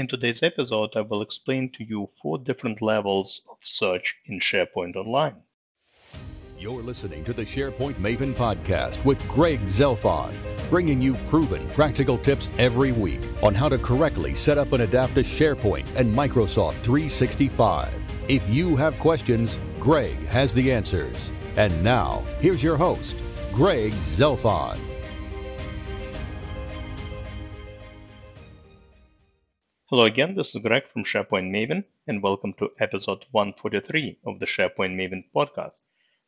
In today's episode, I will explain to you four different levels of search in SharePoint Online. You're listening to the SharePoint Maven podcast with Greg Zelfond, bringing you proven practical tips every week on how to correctly set up and adapt to SharePoint and Microsoft 365. If you have questions, Greg has the answers. And now, here's your host, Greg Zelfond. Hello again, this is Greg from SharePoint Maven, and welcome to episode 143 of the SharePoint Maven podcast.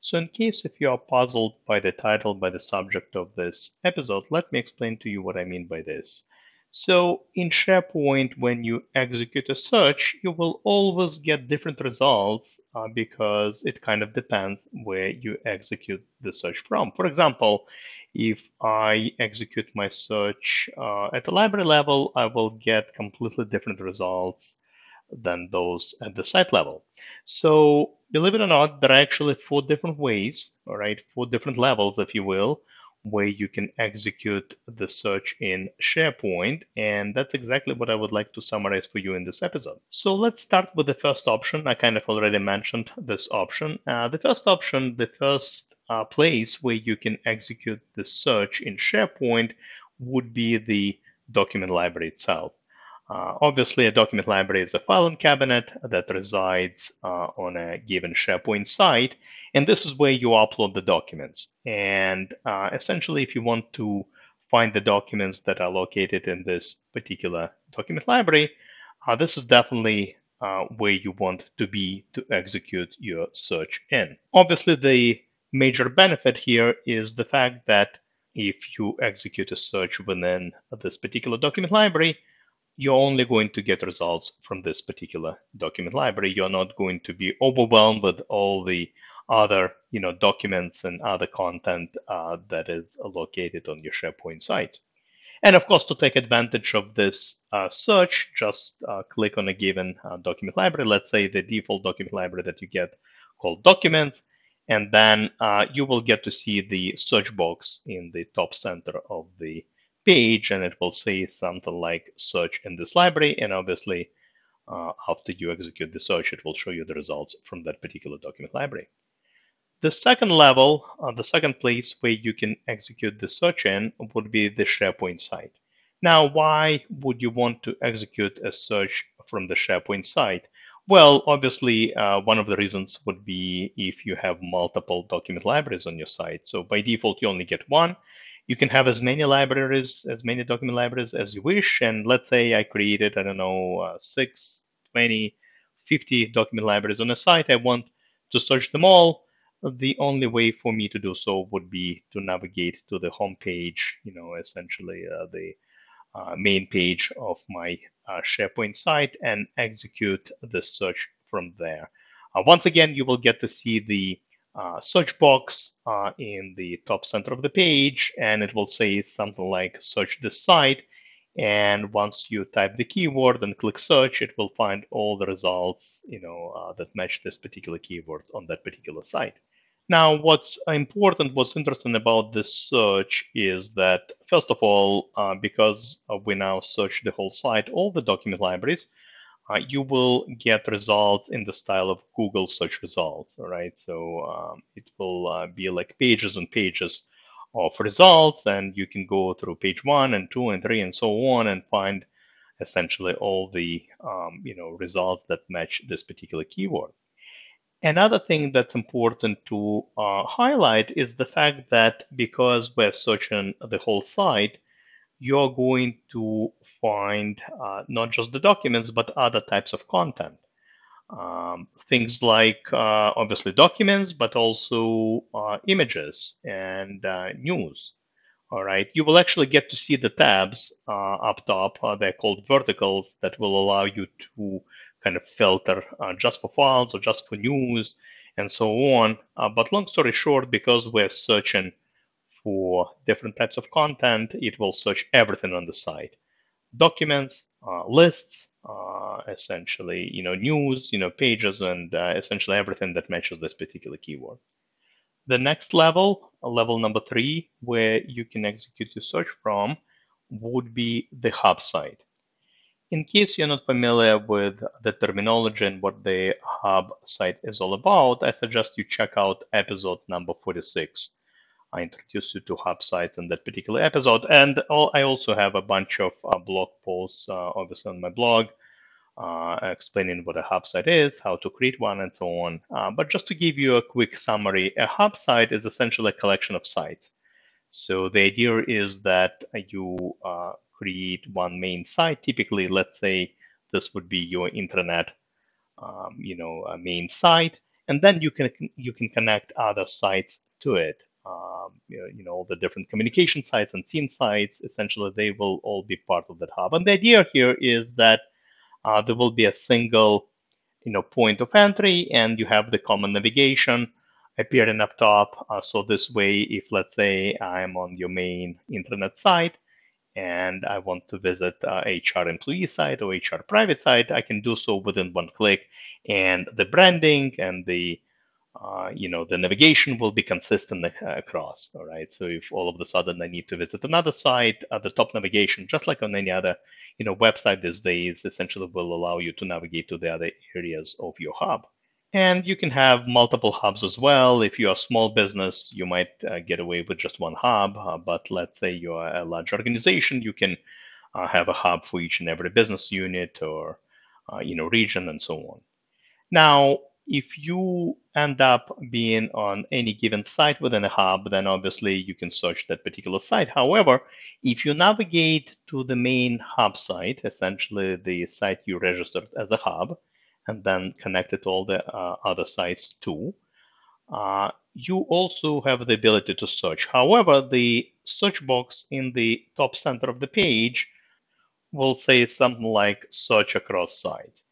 So, in case if you are puzzled by the title, by the subject of this episode, let me explain to you what I mean by this. So, in SharePoint, when you execute a search, you will always get different results uh, because it kind of depends where you execute the search from. For example, if I execute my search uh, at the library level, I will get completely different results than those at the site level. So believe it or not, there are actually four different ways, all right, four different levels, if you will, where you can execute the search in SharePoint. And that's exactly what I would like to summarize for you in this episode. So let's start with the first option. I kind of already mentioned this option. Uh, the first option, the first uh, place where you can execute the search in SharePoint would be the document library itself. Uh, obviously, a document library is a filing cabinet that resides uh, on a given SharePoint site, and this is where you upload the documents. And uh, essentially, if you want to find the documents that are located in this particular document library, uh, this is definitely uh, where you want to be to execute your search in. Obviously, the major benefit here is the fact that if you execute a search within this particular document library, you're only going to get results from this particular document library. You're not going to be overwhelmed with all the other you know, documents and other content uh, that is located on your SharePoint site. And of course, to take advantage of this uh, search, just uh, click on a given uh, document library. Let's say the default document library that you get called Documents, and then uh, you will get to see the search box in the top center of the page, and it will say something like search in this library. And obviously, uh, after you execute the search, it will show you the results from that particular document library. The second level, uh, the second place where you can execute the search in would be the SharePoint site. Now, why would you want to execute a search from the SharePoint site? Well, obviously, uh, one of the reasons would be if you have multiple document libraries on your site. So by default, you only get one. You can have as many libraries, as many document libraries as you wish. And let's say I created, I don't know, uh, 6, 20, 50 document libraries on a site. I want to search them all. The only way for me to do so would be to navigate to the home page, you know, essentially uh, the main page of my uh, SharePoint site and execute the search from there. Uh, once again, you will get to see the uh, search box uh, in the top center of the page, and it will say something like search this site. And once you type the keyword and click search, it will find all the results, you know, uh, that match this particular keyword on that particular site. Now, what's important, what's interesting about this search is that, first of all, uh, because we now search the whole site, all the document libraries, uh, you will get results in the style of Google search results. Right, so um, it will uh, be like pages and pages of results, and you can go through page one and two and three and so on and find essentially all the um, you know results that match this particular keyword. Another thing that's important to uh, highlight is the fact that because we're searching the whole site, you're going to find uh, not just the documents, but other types of content. Um, things like uh, obviously documents, but also uh, images and uh, news. All right, you will actually get to see the tabs uh, up top. they're called verticals that will allow you to kind of filter uh, just for files or just for news and so on. Uh, but long story short, because we're searching for different types of content, it will search everything on the site. Documents, uh, lists, uh, essentially, you know, news, you know, pages, and uh, essentially everything that matches this particular keyword. The next level, level number three, where you can execute your search from, would be the hub site. In case you're not familiar with the terminology and what the hub site is all about, I suggest you check out episode number 46. I introduced you to hub sites in that particular episode, and I also have a bunch of uh, blog posts, uh, obviously on my blog, uh, explaining what a hub site is, how to create one, and so on. Uh, but just to give you a quick summary, a hub site is essentially a collection of sites. So the idea is that you uh, create one main site. Typically, let's say this would be your intranet, um, you know, main site, and then you can you can connect other sites to it. Um, you, know, all the different communication sites and team sites. Essentially, they will all be part of that hub. And the idea here is that uh, there will be a single, you know, point of entry, and you have the common navigation appearing up top. Uh, so this way, if let's say I'm on your main internet site and I want to visit uh, HR employee site or HR private site, I can do so within one click. And the branding and the uh, you know the navigation will be consistent uh, across. All right. So if all of a sudden I need to visit another site, uh, the top navigation, just like on any other you know website these days, essentially will allow you to navigate to the other areas of your hub. And you can have multiple hubs as well. If you're a small business, you might uh, get away with just one hub. Uh, but let's say you're a large organization, you can uh, have a hub for each and every business unit or uh, you know region and so on. Now, if you end up being on any given site within a hub, then obviously you can search that particular site. However, if you navigate to the main hub site, essentially the site you registered as a hub, and then connect it to all the uh, other sites too. Uh, you also have the ability to search. However, the search box in the top center of the page will say something like search across sites.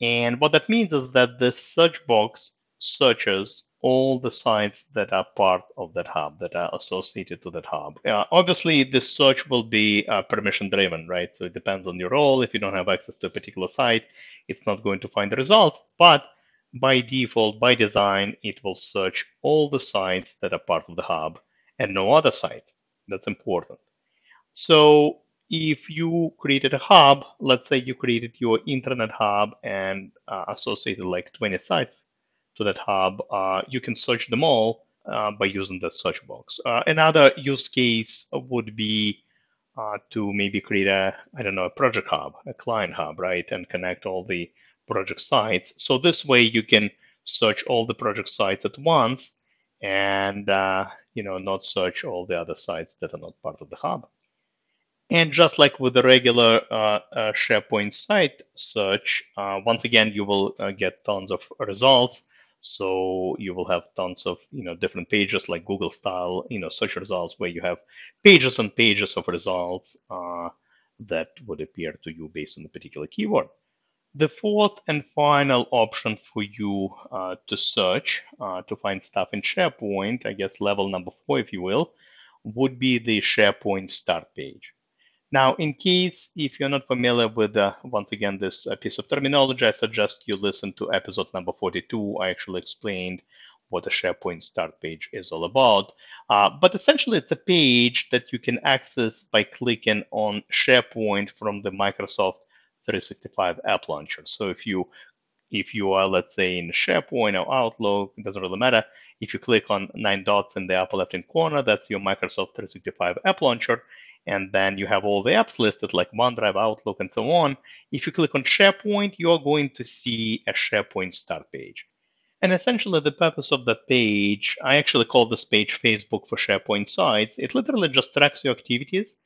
And what that means is that the search box searches all the sites that are part of that hub, that are associated to that hub. Uh, obviously, this search will be uh, permission driven, right? So it depends on your role. If you don't have access to a particular site, it's not going to find the results. But by default, by design, it will search all the sites that are part of the hub and no other site. That's important. So if you created a hub, let's say you created your intranet hub and uh, associated like 20 sites to that hub, uh, you can search them all uh, by using the search box. Uh, another use case would be to maybe create a, I don't know, a project hub, a client hub, right, and connect all the project sites. So this way you can search all the project sites at once and, uh, you know, not search all the other sites that are not part of the hub. And just like with the regular uh, uh, SharePoint site search, once again, you will get tons of results. So you will have tons of you know different pages like Google style you know search results where you have pages and pages of results uh, that would appear to you based on a particular keyword. The fourth and final option for you uh, to search uh, to find stuff in SharePoint, I guess level number four, if you will, would be the SharePoint start page. Now, in case if you're not familiar with, uh, once again, this uh, piece of terminology, I suggest you listen to episode number 42. I actually explained what a SharePoint start page is all about. Uh, but essentially, it's a page that you can access by clicking on SharePoint from the Microsoft 365 app launcher. So if you if you are, let's say, in SharePoint or Outlook, it doesn't really matter. If you click on nine dots in the upper left-hand corner, that's your Microsoft 365 app launcher and then you have all the apps listed like OneDrive, Outlook, and so on. If you click on SharePoint, you're going to see a SharePoint start page. And essentially, the purpose of that page, I actually call this page Facebook for SharePoint sites. It literally just tracks your activities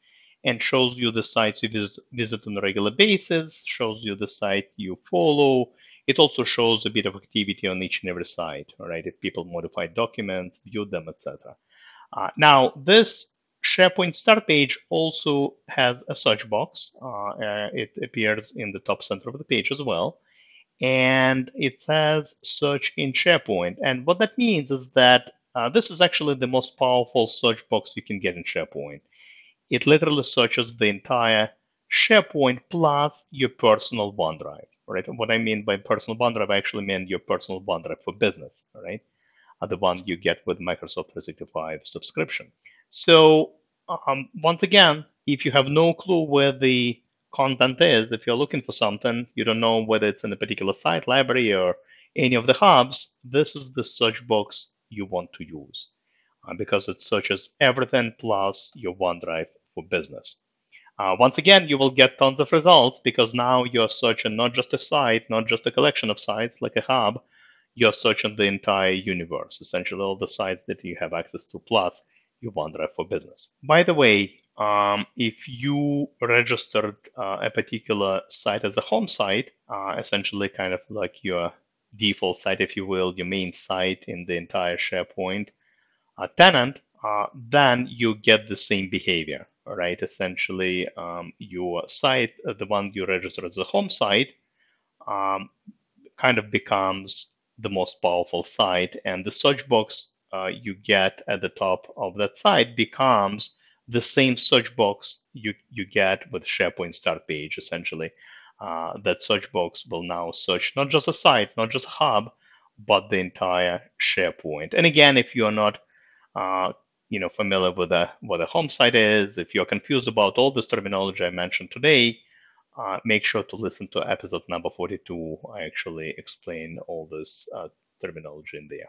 and shows you the sites you visit, visit on a regular basis, shows you the site you follow. It also shows a bit of activity on each and every site, all right? If people modify documents, view them, etc. Uh, now, this SharePoint start page also has a search box. Uh, uh, it appears in the top center of the page as well. And it says search in SharePoint. And what that means is that uh, this is actually the most powerful search box you can get in SharePoint. It literally searches the entire SharePoint plus your personal OneDrive. Right? What I mean by personal OneDrive, I actually mean your personal OneDrive for business. Right? Uh, the one you get with Microsoft 365 subscription. So um, once again, if you have no clue where the content is. If you're looking for something, you don't know whether it's in a particular site, library, or any of the hubs, this is the search box you want to use uh, because it searches everything plus your OneDrive for business. Uh, once again, you will get tons of results because now you're searching not just a site, not just a collection of sites like a hub, you're searching the entire universe, essentially all the sites that you have access to, plus your OneDrive for Business. By the way, um, if you registered uh, a particular site as a home site, uh, essentially kind of like your default site, if you will, your main site in the entire SharePoint uh, tenant, uh, then you get the same behavior right? Essentially, um, your site, uh, the one you register as a home site, um, kind of becomes the most powerful site, and the search box uh, you get at the top of that site becomes the same search box you, you get with SharePoint start page, essentially. Uh, that search box will now search not just a site, not just a hub, but the entire SharePoint. And again, if you are not uh, you know familiar with what a home site is, if you're confused about all this terminology I mentioned today, uh, make sure to listen to episode number 42. I actually explain all this uh, terminology in there.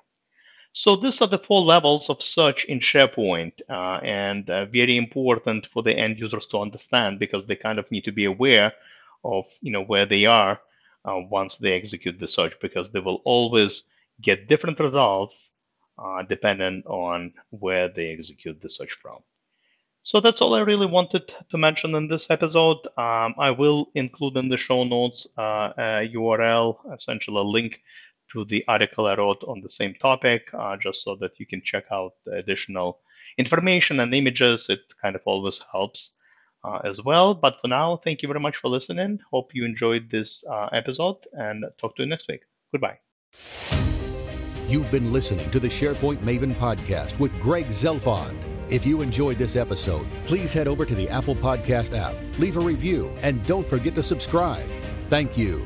So these are the four levels of search in SharePoint, uh, and uh, very important for the end users to understand because they kind of need to be aware of you know where they are uh, once they execute the search because they will always get different results uh, dependent on where they execute the search from. So that's all I really wanted to mention in this episode. Um, I will include in the show notes uh, a URL, essentially a link to the article I wrote on the same topic, uh, just so that you can check out additional information and images. It kind of always helps uh, as well. But for now, thank you very much for listening. Hope you enjoyed this uh, episode and talk to you next week. Goodbye. You've been listening to the SharePoint Maven podcast with Greg Zelfond. If you enjoyed this episode, please head over to the Apple Podcast app, leave a review, and don't forget to subscribe. Thank you.